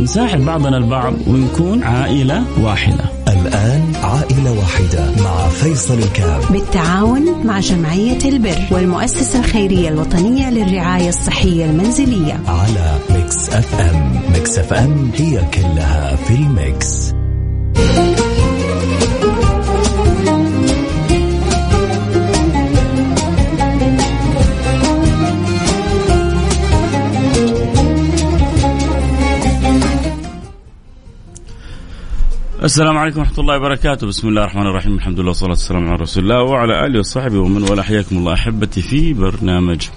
نساعد بعضنا البعض ونكون عائلة واحدة. الآن عائلة واحدة مع فيصل الكام بالتعاون مع جمعية البر والمؤسسة الخيرية الوطنية للرعاية الصحية المنزلية. على Mix FM. Mix FM هي كلها في ال Mix. السلام عليكم ورحمة الله وبركاته. بسم الله الرحمن الرحيم. الحمد لله والصلاة والسلام على رسول الله وعلى آله وصحبه ومن والاه حياكم الله أحبتي في برنامج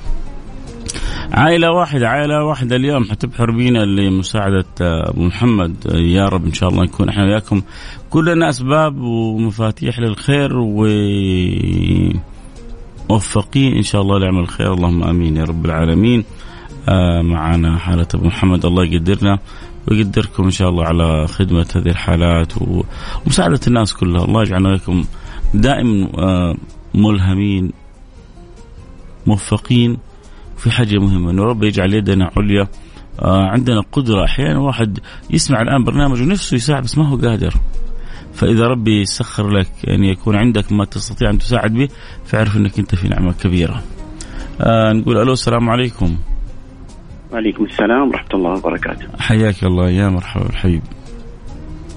عائلة واحدة. عائلة واحدة اليوم. حتبحر بينا لمساعدة أبو محمد. يا رب إن شاء الله نكون إحنا وياكم. كلنا أسباب ومفاتيح للخير وموفقين إن شاء الله لعمل الخير. اللهم آمين يا رب العالمين. آه معنا حالة أبو محمد. الله يقدرنا ويقدركم إن شاء الله على خدمة هذه الحالات ومساعدة الناس كلها. الله يجعلنا وياكم دائما آه، ملهمين موفقين في حاجة مهمة. إنه رب يجعل يدنا عليا. آه، عندنا قدرة. أحيانا واحد يسمع الآن برنامج ونفسه يساعد بس ما هو قادر. فإذا ربي يسخر لك أن يعني يكون عندك ما تستطيع أن تساعد به فاعرف إنك أنت في نعمة كبيرة. آه نقول ألو السلام عليكم. وعليكم السلام ورحمة الله وبركاته. حياك الله يا مرحبا الحبيب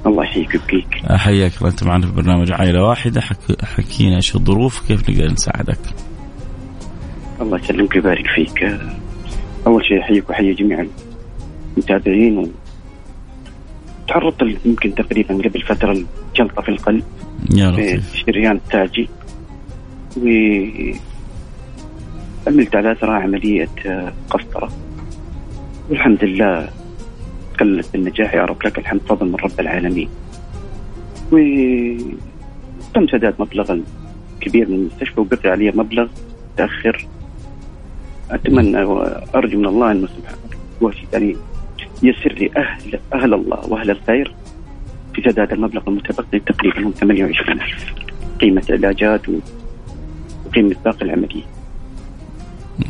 الله يحييك ويبقيك حياك الله انت معنا في برنامج عائلة واحدة. حك... حكينا إيش الظروف كيف نقدر نساعدك. الله يسلمك ويبارك فيك. أول شيء أحييك وأحيي جميع المتابعين. و... تعرضت يمكن تقريبا قبل فترة لجلطة في القلب. يا لطيف في الشريان التاجي. و عملت على اثرها عملية قسطرة. والحمد لله قلت بالنجاح يا رب لك الحمد فضل من رب العالمين. وتم سداد مبلغ كبير من المستشفى وبقي علي مبلغ متأخر. أتمنى وأرجو من الله انه سبحانه يعني يسر لي أهل أهل الله وأهل الخير في سداد المبلغ المتبقي تقريبا 28000 قيمة علاجات وقيمة باقي العملية.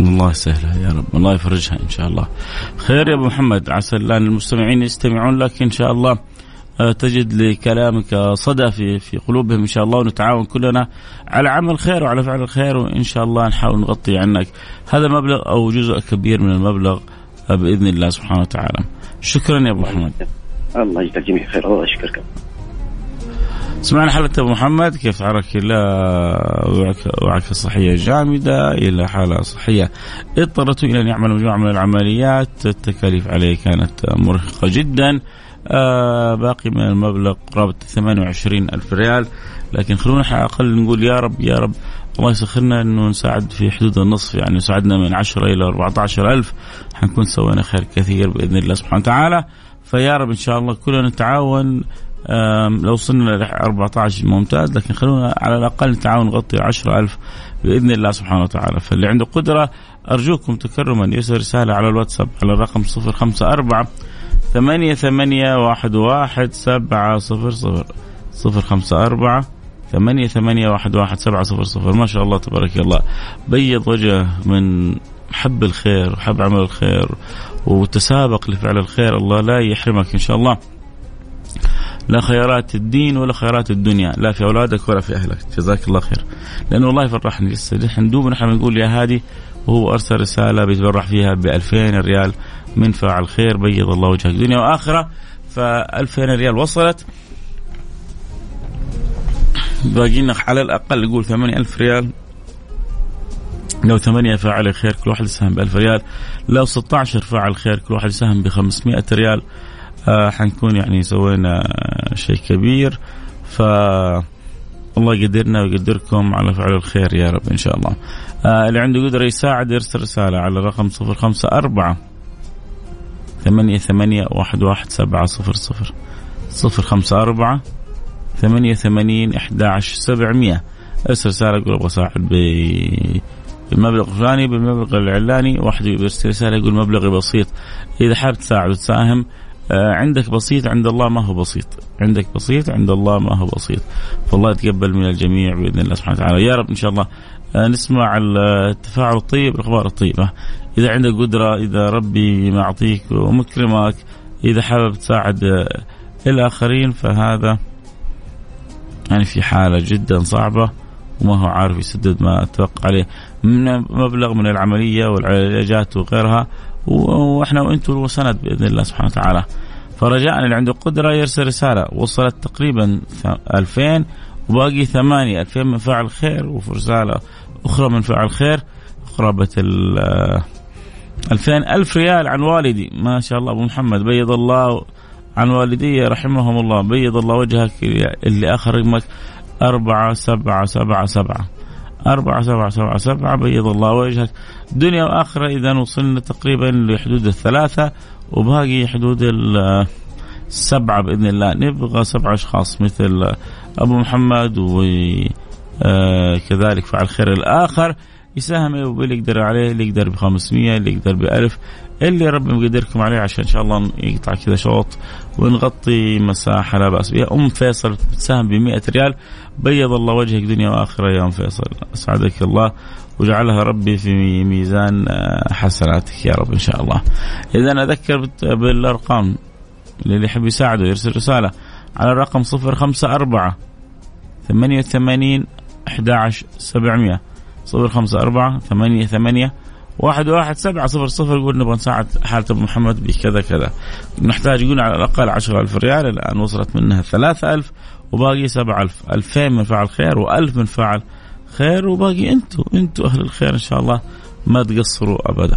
الله يسهلها يا رب. الله يفرجها إن شاء الله. خير يا أبو محمد. عسى الان المستمعين يستمعون لك إن شاء الله. آه، تجد لكلامك صدى في في قلوبهم إن شاء الله ونتعاون كلنا على عمل خير وعلى فعل الخير وإن شاء الله نحاول نغطي عنك. هذا مبلغ أو جزء كبير من المبلغ آه، بإذن الله سبحانه وتعالى. شكرا يا أبو محمد. الله يجزاك جميع خير. الله يشكرك سمعنا حالة أبو محمد. كيف تعرك إلى وعكة صحية جامدة إلى حالة صحية اضطرته إلى أن يعمل مجموعة من العمليات. التكاليف عليه كانت مرهقة جدا. آه باقي من المبلغ قرابة 28 ألف ريال. لكن خلونا على الأقل نقول يا رب يا رب الله يسخرنا إنه نساعد في حدود النصف. يعني ساعدنا من 10 إلى 14 ألف. حنكون سوينا خير كثير بإذن الله سبحانه وتعالى. فيا رب إن شاء الله كلنا نتعاون. لو وصلنا ل 14 ممتاز لكن خلونا على الأقل نتعاون نغطي 10000 بإذن الله سبحانه وتعالى. فاللي عنده قدرة أرجوكم تكرما يرسل رسالة على الواتساب على الرقم 054 ثمانية ثمانية واحد واحد سبعة صفر صفر. صفر خمسة أربعة ثمانية ثمانية واحد واحد سبعة صفر صفر. ما شاء الله تبارك الله. بيض وجه من حب الخير وحب عمل الخير وتسابق لفعل الخير. الله لا يحرمك إن شاء الله. لا خيارات الدين ولا خيارات الدنيا لا في أولادك ولا في أهلك. جزاك الله خير. لأنه والله يفرحني لسه ندوب نحن بنقول يا هادي وهو أرسل رسالة بيتبرع فيها ب 2000 ريال من فاعل خير بيض الله وجهك. دنيا وآخرة ف 2000 ريال وصلت. باقي لنا على الأقل نقول 8000 ريال. لو ثمانية فاعل خير كل واحد يساهم ب 1000 ريال. لو 16 فاعل خير كل واحد يساهم ب 500 ريال. حنكون يعني سوينا شيء كبير. ف الله يقدرنا ويقدركم على فعل الخير يا رب إن شاء الله. آه اللي عنده قدره يساعد يرسل رسالة على الرقم 054 ثمانية ثمانية واحد واحد سبعة صفر صفر. صفر خمسة أربعة ثمانية ثمانين إحدى عشر سبعمية. ارسل رسالة يقول أبغى أساعد بالمبلغ الفلاني بالمبلغ العلاني. واحد يرسل رسالة يقول مبلغي بسيط. إذا حاب تساعد وتساهم آه، عندك بسيط عند الله ما هو بسيط. عندك بسيط عند الله ما هو بسيط. فالله يتقبل من الجميع بإذن الله سبحانه وتعالى. يا رب إن شاء الله آه، نسمع التفاعل الطيب الأخبار الطيبة. إذا عندك قدرة إذا ربي معطيك ومكرمك إذا حابب تساعد آه، الآخرين فهذا يعني في حالة جدا صعبة وما هو عارف يسدد ما أتوقع عليه. من مبلغ من العملية والعلاجات وغيرها وإحنا وأنتم سند بإذن الله سبحانه وتعالى. فرجاء اللي عنده قدرة يرسل رسالة. وصلت تقريبا 2000 وباقي ثمانية. 2000 من فاعل خير وفي رسالة أخرى من فاعل خير. قرابة ال 2000 ألف ريال عن والدي. ما شاء الله أبو محمد. بيض الله عن والدي رحمهم الله. بيض الله وجهك اللي آخر رقمك. أربعة سبعة سبعة سبعة. أربعة سبعة سبعة سبعة بيض الله وجهك. دنيا وآخرة إذا وصلنا تقريبا لحدود الثلاثة وباقي حدود السبعة بإذن الله. نبغى سبعة أشخاص مثل أبو محمد وكذلك آه، فعل خير الآخر. يساهم باللي يقدر عليه اللي يقدر ب 500 اللي يقدر ب 1000 اللي ربي مقدركم عليه عشان إن شاء الله يقطع كذا شوط ونغطي مساحة لا بأس بها. أم فيصل بتساهم ب 100 ريال. بيض الله وجهك دنيا وآخرة يا أم فيصل. أسعدك الله وجعلها ربي في ميزان آه، حسناتك يا رب إن شاء الله. إذا أذكر بالأرقام اللي يحب يساعده يرسل رسالة على الرقم 054 88 11 700 054 88 واحد واحد سبعة صفر صفر يقول نبغى نساعد حالة أبو محمد بكذا كذا. نحتاج يقول على الأقل عشرة ألف ريال الآن وصلت منها ثلاثة ألف وباقي سبعة ألف. ألفين من فعل خير وألف من فعل خير وباقي أنتوا أنتوا أهل الخير إن شاء الله ما تقصروا أبدا.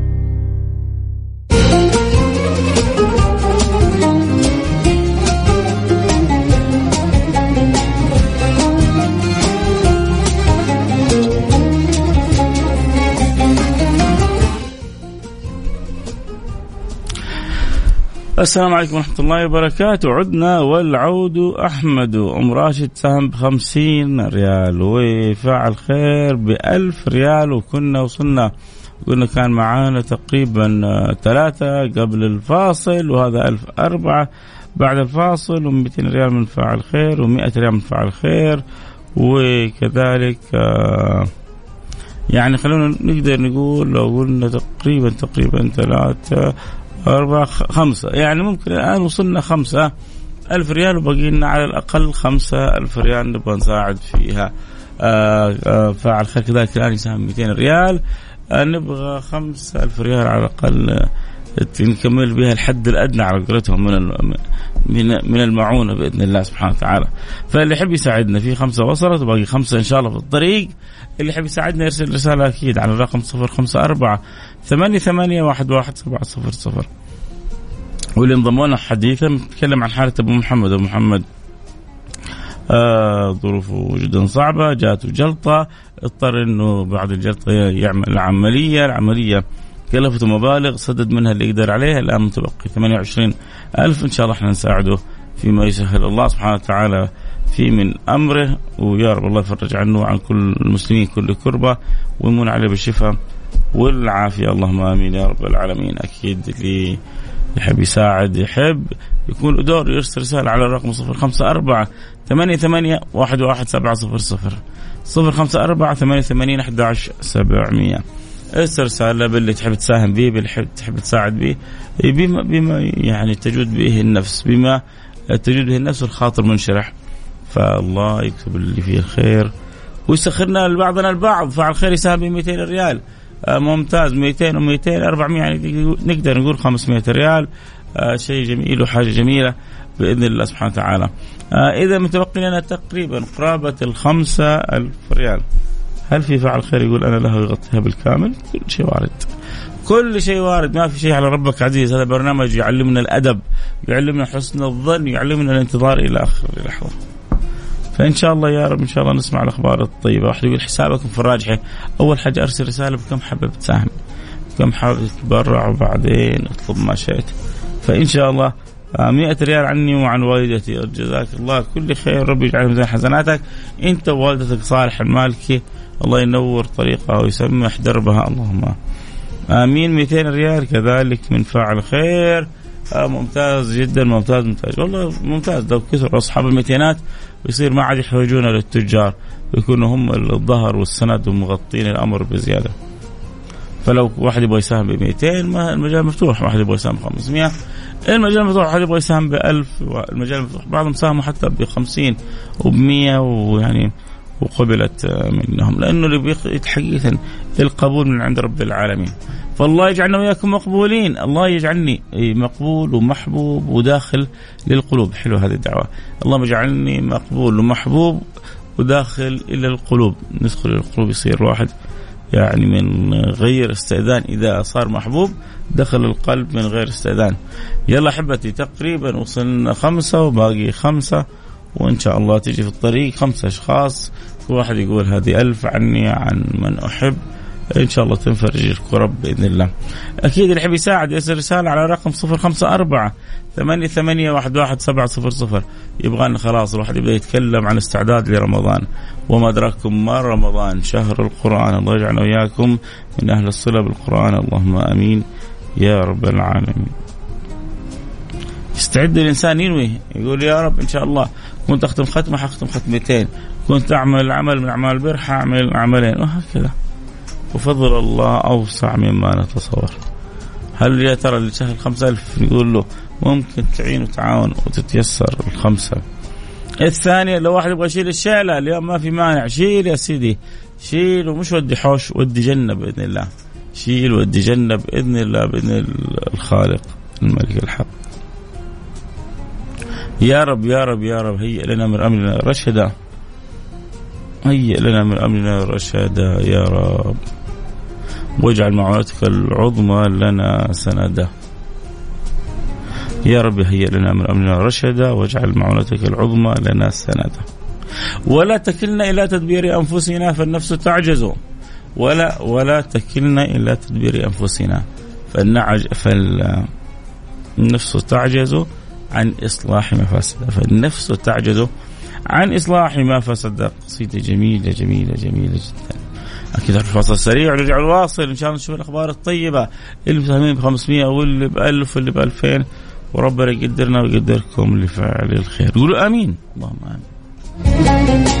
السلام عليكم ورحمة الله وبركاته. عدنا والعود أحمد. أم راشد سهم بخمسين ريال. وفاعل خير بألف ريال. وكنا وصلنا قلنا كان معانا تقريبا ثلاثة قبل الفاصل وهذا ألف أربعة بعد الفاصل و200 ريال من فاعل خير و100 ريال من فاعل خير. وكذلك آه، يعني خلونا نقدر نقول لو قلنا تقريبا تقريبا ثلاثة أربعة خمسة. يعني ممكن الآن وصلنا خمسة. ألف ريال وبقي لنا على الأقل خمسة ألف ريال نبغى نساعد فيها. آه آه فاعل خير. كذلك الآن يساهم 200 ريال. آه نبغى خمسة ألف ريال على الأقل. نكمل بها الحد الأدنى على قولتهم من من من المعونة بإذن الله سبحانه وتعالى. فاللي يحب يساعدنا في خمسة وصلت وباقي خمسة إن شاء الله في الطريق. اللي يحب يساعدنا يرسل رسالة أكيد على الرقم 054 ثمانية ثمانية واحد واحد سبعة صفر صفر. واللي انضموا لنا حديثا نتكلم عن حالة أبو محمد. أبو محمد آه ظروفه جدا صعبة جاته جلطة. اضطر إنه بعد الجلطة يعمل عملية العملية كلفته مبالغ سدد منها اللي يقدر عليها الآن متبقي 28 ألف. إن شاء الله إحنا نساعده فيما يسهل الله سبحانه وتعالى في من أمره. ويا رب الله يفرج عنه وعن كل المسلمين كل كربة ويمون عليه بالشفاء والعافية. اللهم آمين يا رب العالمين. أكيد اللي يحب يساعد يحب يكون دور يرسل رسالة على الرقم صفر خمسة أربعة ثمانية ثمانية واحد واحد سبعة صفر صفر. صفر خمسة أربعة ثمانية ثمانين أحد عشر سبعمية. ارسل رسالة باللي تحب تساهم به باللي تحب تساعد به بما بما يعني تجود به النفس بما تجود به النفس والخاطر منشرح. فالله يكتب اللي فيه الخير. ويسخرنا لبعضنا البعض. فعل خير يساهم ب 200 ريال. آه ممتاز. 200 و200 400 يعني نقدر نقول 500 ريال. آه شيء جميل وحاجة جميلة بإذن الله سبحانه وتعالى. آه إذا متبقي لنا تقريبا قرابة الخمسة ألف ريال. هل في فعل خير يقول أنا له يغطيها بالكامل؟ كل شيء وارد. كل شيء وارد. ما في شيء على ربك عزيز. هذا برنامج يعلمنا الأدب يعلمنا حسن الظن يعلمنا الانتظار إلى آخر لحظة. فإن شاء الله يا رب إن شاء الله نسمع الأخبار الطيبة. واحد يقول حسابكم في الراجحة. أول حاجة أرسل رسالة بكم حابب تساهم كم حابب تتبرع وبعدين اطلب ما شئت. فإن شاء الله 100 ريال عني وعن والدتي. جزاك الله. كل خير. ربي يجعل ميزان حسناتك. انت ووالدتك صالح المالكي الله ينور طريقها ويسمح دربها. اللهم آمين. 200 ريال كذلك من فاعل خير. آه ممتاز جدا. ممتاز ممتاز. والله ممتاز. لو كثر أصحاب الميتينات ويصير ما عاد يحوجون للتجار ويكونوا هم الظهر والسند ومغطين الأمر بزيادة. فلو واحد يبغى يساهم ب 200 ما المجال مفتوح، واحد يبغى يساهم ب 500 المجال مفتوح، واحد يبغى يساهم ب 1000 المجال مفتوح، بعضهم ساهموا حتى ب 50 وب 100 ويعني وقبلت منهم لأنه اللي حقيقه القبول من عند رب العالمين. فالله يجعلنا وياكم مقبولين. الله يجعلني مقبول ومحبوب وداخل للقلوب. حلو هذه الدعوة. اللهم اجعلني مقبول ومحبوب وداخل إلى القلوب. ندخل إلى القلوب يصير واحد يعني من غير استئذان إذا صار محبوب دخل القلب من غير استئذان. يلا أحبتي تقريبا وصلنا خمسة وباقي خمسة وإن شاء الله تجي في الطريق خمسة أشخاص كل واحد يقول هذه ألف عني عن من أحب. إن شاء الله تنفرج الكرب بإذن الله. أكيد اللي يحب يساعد يرسل رسالة على رقم 054 ثمانية ثمانية واحد واحد سبعة صفر صفر. يبغى خلاص الواحد يبدا يتكلم عن استعداد لرمضان. وما أدراكم ما رمضان؟ شهر القرآن. الله يجعلنا وإياكم من أهل الصلة بالقرآن. اللهم آمين يا رب العالمين. يستعد الإنسان ينوي. يقول يا رب إن شاء الله كنت أختم ختمة حختم ختمتين. كنت أعمل عمل من أعمال البر حاعمل عملين. وهكذا. وفضل الله أوسع مما نتصور. هل يا ترى اللي شهر خمسة ألف نقول له ممكن تعين وتعاون وتتيسر الخمسة؟ الثانية لو واحد يبغى يشيل الشيلة اليوم ما في مانع. شيل يا سيدي. شيل ومش ودي حوش ودي جنة بإذن الله. شيل ودي جنة بإذن الله بإذن الخالق الملك الحق. يا رب يا رب يا رب هيئ لنا من أمرنا رشدا. هيئ لنا من أمرنا رشدا يا رب. واجعل معونتك العظمى لنا سندا. يا رب هيئ لنا من أمرنا رشدا واجعل معونتك العظمى لنا سندا. ولا تكلنا إلى تدبير أنفسنا فالنفس تعجز. ولا ولا تكلنا إلى تدبير أنفسنا فالنعج فالنفس تعجز عن إصلاح ما فسد. فالنفس تعجز عن إصلاح ما فسد. قصيدة جميلة جميلة جميلة جدا. أكيد الفاصل سريع ونرجع الواصل إن شاء الله نشوف الأخبار الطيبة. اللي مساهمين ب 500 واللي ب 1000 واللي ب 2000 وربنا يقدرنا ويقدركم لفعل الخير. قولوا آمين. اللهم آمين.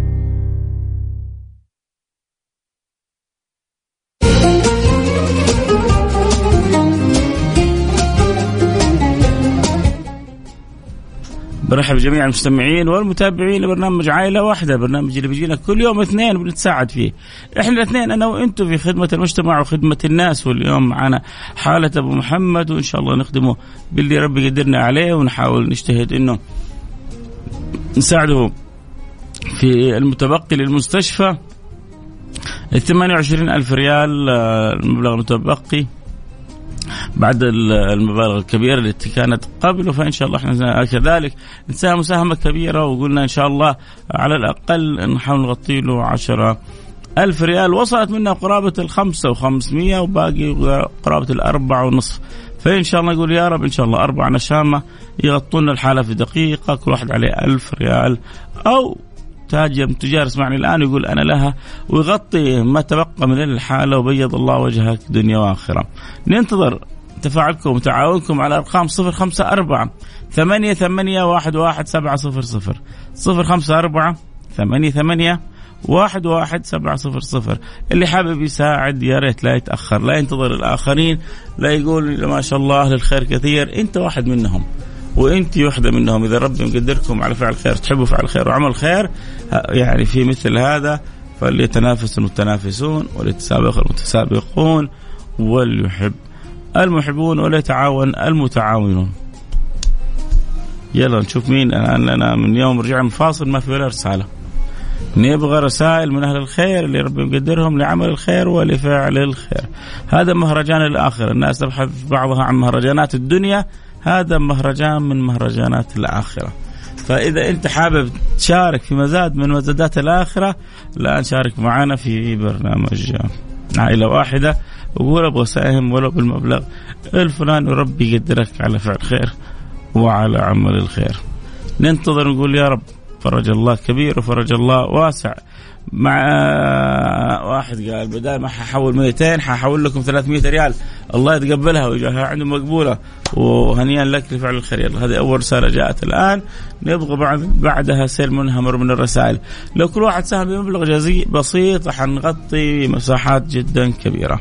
برحب بجميع المستمعين والمتابعين لبرنامج عائلة واحدة برنامج اللي بيجينا كل يوم اثنين بنتساعد فيه. إحنا الاثنين أنا وأنتم في خدمة المجتمع وخدمة الناس واليوم معنا حالة أبو محمد وإن شاء الله نخدمه باللي ربي يقدرنا عليه ونحاول نجتهد إنه نساعده في المتبقي للمستشفى. ال 28 ألف ريال آه، المبلغ المتبقي. بعد المبالغ الكبيرة التي كانت قبل فإن شاء الله إحنا كذلك نساهم مساهمة كبيرة وقلنا إن شاء الله على الأقل نحاول نغطي له 10 ألف ريال. وصلت منا قرابة الخمسة وخمسمية وباقي قرابة الأربعة ونصف. فإن شاء الله نقول يا رب إن شاء الله أربع نشامة يغطون الحالة في دقيقة كل واحد عليه ألف ريال. أو تاجر تجار يسمعني الآن يقول أنا لها ويغطي ما تبقى من الحالة وبيض الله وجهك دنيا وآخرة. ننتظر تفاعلكم وتعاونكم على أرقام 054 ثمانية ثمانية واحد واحد سبعة صفر صفر. صفر خمسة أربعة ثمانية ثمانية واحد واحد سبعة صفر صفر. اللي حابب يساعد يا ريت لا يتأخر لا ينتظر الآخرين لا يقول ما شاء الله أهل الخير كثير. أنت واحد منهم وأنت واحدة منهم. إذا ربي مقدركم على فعل خير تحبوا فعل خير وعمل خير يعني في مثل هذا فليتنافس المتنافسون وليتسابق المتسابقون وليحب المحبون وليتعاون المتعاونون. يلا نشوف مين. أنا أنا من يوم رجعنا من فاصل ما في ولا رسالة. نبغى رسائل من أهل الخير اللي ربي يقدرهم لعمل الخير ولفعل الخير. هذا مهرجان الآخرة. الناس تبحث بعضها عن مهرجانات الدنيا هذا مهرجان من مهرجانات الآخرة. فإذا أنت حابب تشارك في مزاد من مزادات الآخرة لا نشارك معنا في برنامج عائلة واحدة. وقول أبغى اساهم ولو بالمبلغ. الفلاني وربي يقدرك على فعل خير وعلى عمل الخير. ننتظر نقول يا رب فرج الله كبير وفرج الله واسع. مع واحد قال بدال ما ححول 200 ححول لكم 300 ريال. الله يتقبلها ويجعلها عنده مقبولة. وهنيئا لك لفعل الخير. يلا هذه أول رسالة جاءت الآن. نبغى بعد بعدها سيل منهمر من الرسائل. لو كل واحد ساهم بمبلغ جزئي بسيط حنغطي مساحات جدا كبيرة.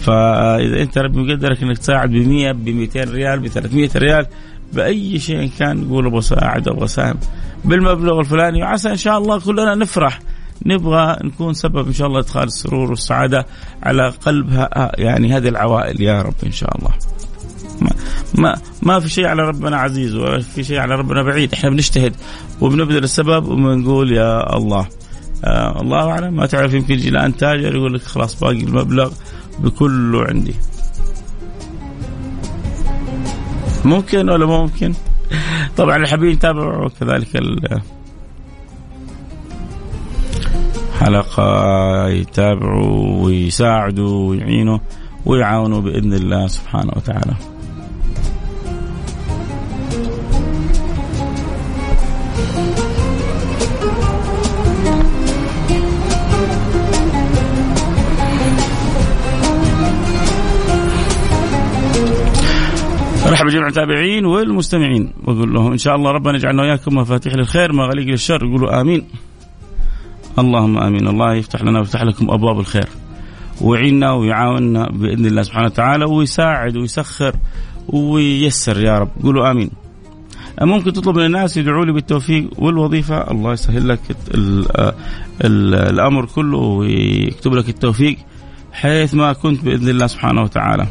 فإذا أنت ربي مقدرك إنك تساعد ب 100 ب 200 ريال ب 300 ريال بأي شيء كان قول أبغى اساعد أبغى اساهم بالمبلغ الفلاني وعسى إن شاء الله كلنا نفرح. نبغى نكون سبب إن شاء الله إدخال السرور والسعادة على قلبها يعني هذه العوائل يا رب إن شاء الله. ما ما, ما في شيء على ربنا عزيز ولا في شيء على ربنا بعيد، إحنا بنجتهد وبنبذل السبب وبنقول يا الله. آه الله أعلم. ما تعرف يمكن يجي الآن تاجر يقول لك خلاص باقي المبلغ. بكله عندي. ممكن ولا ممكن؟ طبعا الحبيب يتابعوا كذلك حلقة يتابعوا ويساعدوا ويعينوا ويعاونوا بإذن الله سبحانه وتعالى مرحبا جميع المتابعين والمستمعين. واقول لهم إن شاء الله ربنا يجعلنا وإياكم مفاتيح للخير مغاليق للشر. يقولوا آمين. اللهم آمين. الله يفتح لنا ويفتح لكم أبواب الخير. ويعيننا ويعاوننا بإذن الله سبحانه وتعالى ويساعد ويسخر وييسر يا رب. قولوا آمين. ممكن تطلب من الناس يدعوا لي بالتوفيق والوظيفة. الله يسهل لك ال ال الأمر كله ويكتب لك التوفيق حيث ما كنت بإذن الله سبحانه وتعالى.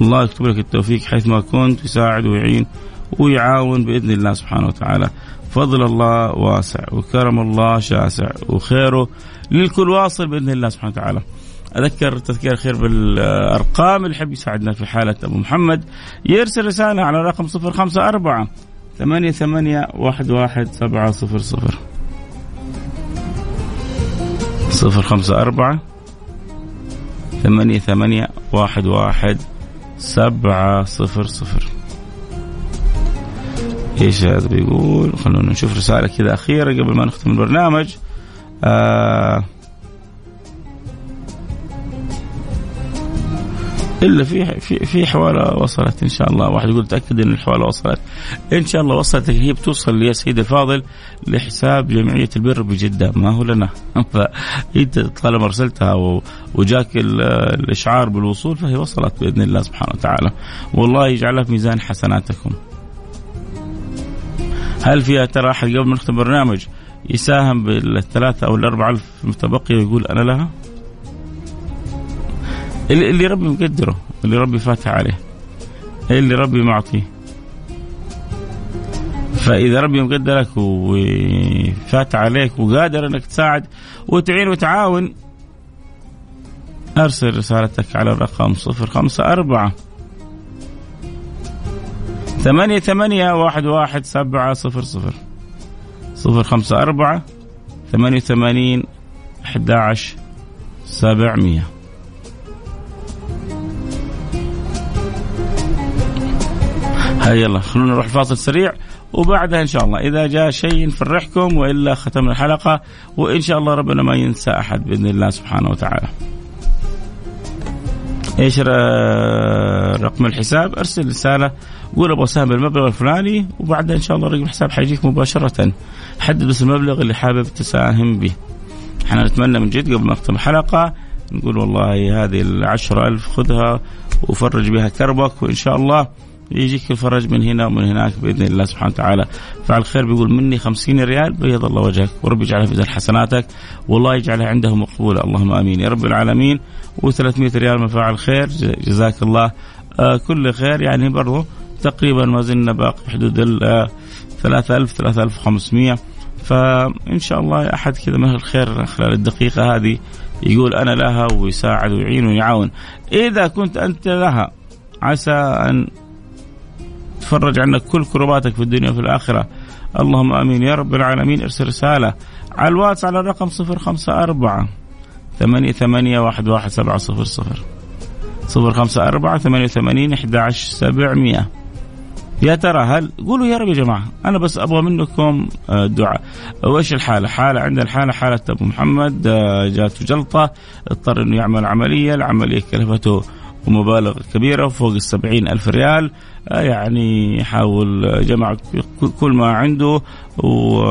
الله يكتب لك التوفيق حيث ما كنت يساعد ويعين ويعاون بإذن الله سبحانه وتعالى. فضل الله واسع وكرم الله شاسع وخيره للكل واصل بإذن الله سبحانه وتعالى. أذكر تذكير خير بالأرقام اللي يحب يساعدنا في حالة أبو محمد يرسل رسالة على رقم 054 ثمانية ثمانية واحد واحد سبعة صفر صفر صفر خمسة أربعة ثمانية ثمانية واحد واحد سبعة صفر صفر. إيش هذا بيقول؟ خلونا نشوف رسالة كذا أخيرة قبل ما نختم البرنامج. آه إلا في في في حوالة وصلت إن شاء الله. واحد يقول تأكد إن الحوالة وصلت. إن شاء الله وصلت هي بتوصل يا سيدي الفاضل لحساب جمعية البر بجدة. ما هو لنا. فانت طالما أرسلتها وجاك الإشعار بالوصول فهي وصلت بإذن الله سبحانه وتعالى. والله يجعلها في ميزان حسناتكم. هل فيها ترى أحد قبل ما نختم البرنامج يساهم بالثلاثة أو الأربعة ألف متبقية ويقول أنا لها؟ اللي, ربي مقدره اللي ربي فاتح عليه اللي ربي معطيه. فإذا ربي مقدرك وفاتح عليك وقادر أنك تساعد وتعين وتعاون أرسل رسالتك على الرقم صفر خمسة أربعة ثمانية ثمانية واحد واحد سبعة صفر صفر. صفر خمسة أربعة ثمانية ثمانين أحد عشر سبعمية. هيا يلا خلونا نروح الفاصل سريع وبعدها إن شاء الله إذا جاء شيء نفرحكم وإلا ختمنا الحلقة وإن شاء الله ربنا ما ينسى أحد بإذن الله سبحانه وتعالى. إيش رقم الحساب؟ أرسل رسالة قول أبغى اساهم بالمبلغ الفلاني وبعدها إن شاء الله رقم الحساب حيجيك مباشرة. حدد بس المبلغ اللي حابب تساهم به. إحنا نتمنى من جد قبل ما نختم الحلقة نقول والله هذه العشرة ألف خذها وفرج بها كربك وإن شاء الله يجيك الفرج من هنا ومن هناك بإذن الله سبحانه وتعالى. فعل خير بيقول مني خمسين ريال بيض الله وجهك. ورب يجعلها في ميزان حسناتك والله يجعلها عنده مقبولة. اللهم آمين. يا رب العالمين. و300 ريال من فاعل خير جزاك الله. آه كل خير. يعني برضو تقريبا ما زلنا باقي حدود ال 3000 3500 فإن شاء الله أحد كذا من الخير خلال الدقيقة هذه يقول أنا لها ويساعد ويعين ويعاون. إذا كنت أنت لها عسى أن تفرج عنك كل كرباتك في الدنيا وفي الآخرة. اللهم آمين. يا رب العالمين. ارسل رسالة على الواتس على الرقم صفر خمسة أربعة ثمانية ثمانية واحد واحد سبعة صفر صفر. صفر خمسة أربعة ثمانية وثمانين أحد عشر سبعمية. يا ترى هل قولوا يا رب يا جماعة أنا بس أبغى منكم آه، دعاء. وإيش الحالة؟ حالة عندنا الحالة حالة أبو محمد آه، جاته جلطة اضطر أنه يعمل عملية العملية كلفته ومبالغ كبيرة فوق السبعين ألف ريال. آه، يعني يحاول جمع كل ما عنده و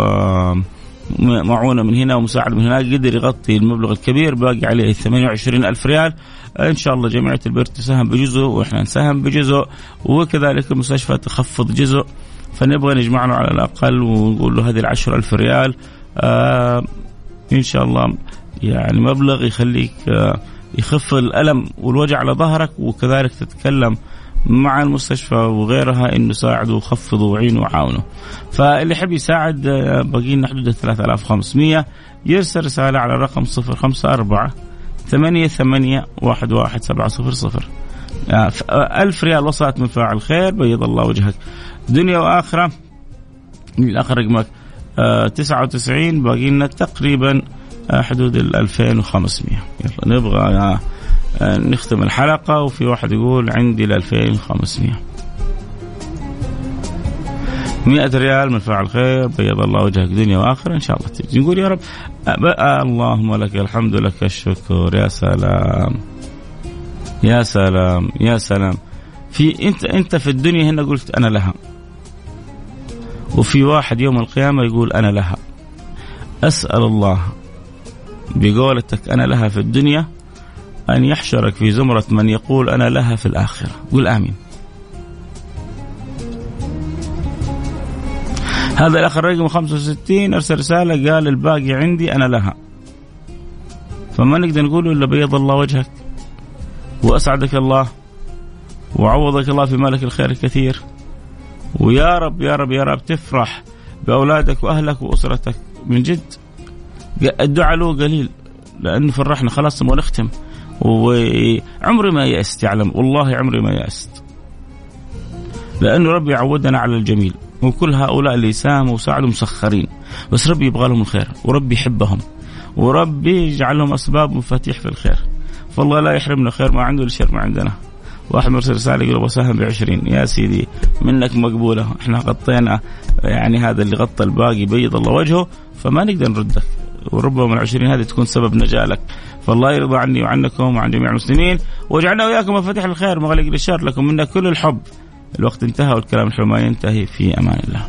معونة من هنا ومساعدة من هناك قدر يغطي المبلغ الكبير باقي عليه 28 ألف ريال. آه، إن شاء الله جمعية البر تساهم بجزء وإحنا نساهم بجزء وكذلك المستشفى تخفض جزء. فنبغى نجمع له على الأقل ونقول له هذه العشرة ألف ريال. آه إن شاء الله يعني مبلغ يخليك آه يخف الألم والوجع على ظهرك وكذلك تتكلم مع المستشفى وغيرها إنه ساعدوا وخفضوا وعينوا وعاونوا. فاللي يحب يساعد آه، باقي لنا حدود 3500 يرسل رسالة على الرقم 054 ثمانية ثمانية واحد واحد سبعة صفر صفر آه، آه، ألف ريال وصلت من فاعل خير بيض الله وجهك دنيا وآخرة الآخر رقمك تسعة وتسعين باقي لنا تقريبا حدود ال 2500 يلا نبغى آه، نختم الحلقة وفي واحد يقول عندي ال 2500 100 ريال من فاعل خير بيض الله وجهك دنيا وآخرة إن شاء الله تجي. نقول يا رب آه، اللهم لك الحمد لك الشكر يا سلام. يا سلام يا سلام. في أنت أنت في الدنيا هنا قلت أنا لها. وفي واحد يوم القيامة يقول أنا لها. أسأل الله بقولتك أنا لها في الدنيا أن يحشرك في زمرة من يقول أنا لها في الآخرة. قل آمين. هذا الأخ الرقم 65 أرسل رسالة قال الباقي عندي أنا لها. فما نقدر نقول إلا بيض الله وجهك وأسعدك الله وعوضك الله في مالك الخير الكثير. ويا رب يا رب يا رب تفرح بأولادك وأهلك وأسرتك من جد. الدعاء له قليل لأنه فرحنا خلاص نبغى نختم. وعمري ما يأست يعلم. والله عمري ما يأست. لأنه ربي يعودنا على الجميل. وكل هؤلاء اللي ساهموا وساعدوا مسخرين. بس ربي يبغى لهم الخير وربي يحبهم. وربي يجعل لهم أسباب مفاتيح في الخير فالله لا يحرمنا خير ما عنده الشر ما عندنا. واحد مرسل رسالة يقول بساهم بعشرين يا سيدي منك مقبولة. إحنا غطينا يعني هذا اللي غطى الباقي بيض الله وجهه فما نقدر نردك. وربما العشرين هذه تكون سبب نجاة لك. فالله يرضى عني وعنكم وعن جميع المسلمين. واجعلنا وإياكم مفاتيح الخير مغلق للشر لكم منا كل الحب. الوقت انتهى والكلام الحلو ما ينتهي في أمان الله.